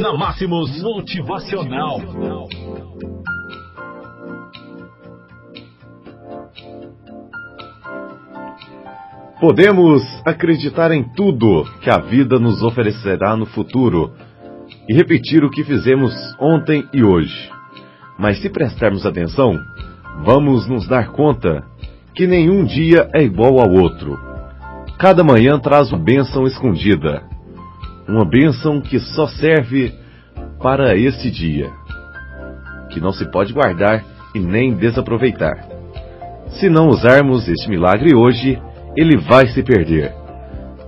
Na Máximos Motivacional. Podemos acreditar em tudo que a vida nos oferecerá no futuro e repetir o que fizemos ontem e hoje. Mas se prestarmos atenção, vamos nos dar conta que nenhum dia é igual ao outro. Cada manhã traz uma bênção escondida, uma bênção que só serve para esse dia, que não se pode guardar e nem desaproveitar. Se não usarmos este milagre hoje, ele vai se perder.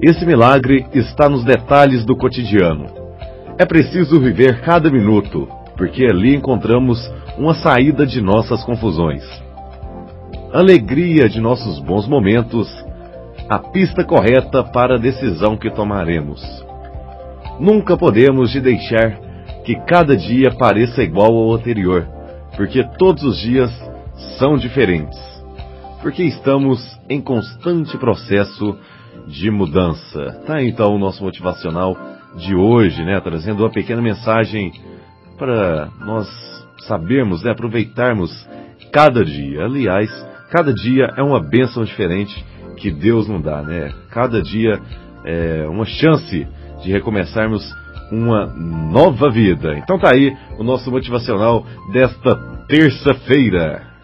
Esse milagre está nos detalhes do cotidiano. É preciso viver cada minuto, porque ali encontramos uma saída de nossas confusões. Alegria de nossos bons momentos, a pista correta para a decisão que tomaremos. Nunca podemos de deixar que cada dia pareça igual ao anterior, porque todos os dias são diferentes. Porque estamos em constante processo de mudança. Tá então o nosso motivacional de hoje, né, trazendo uma pequena mensagem para nós sabermos, né, aproveitarmos cada dia. Aliás, cada dia é uma bênção diferente que Deus nos dá, né? Cada dia é uma chance de recomeçarmos uma nova vida. Então tá aí o nosso motivacional desta terça-feira.